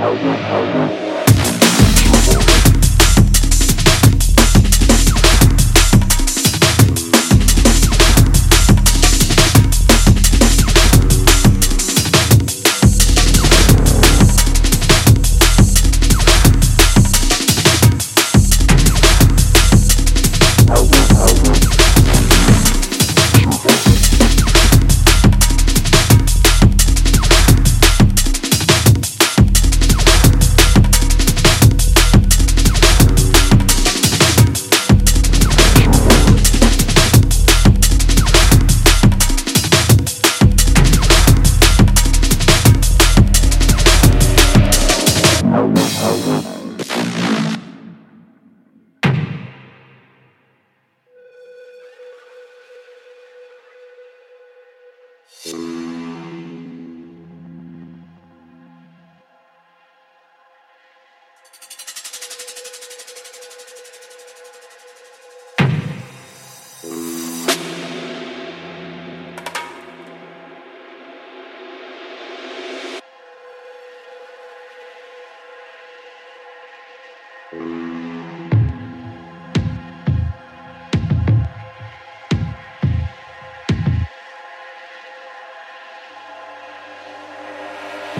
Thank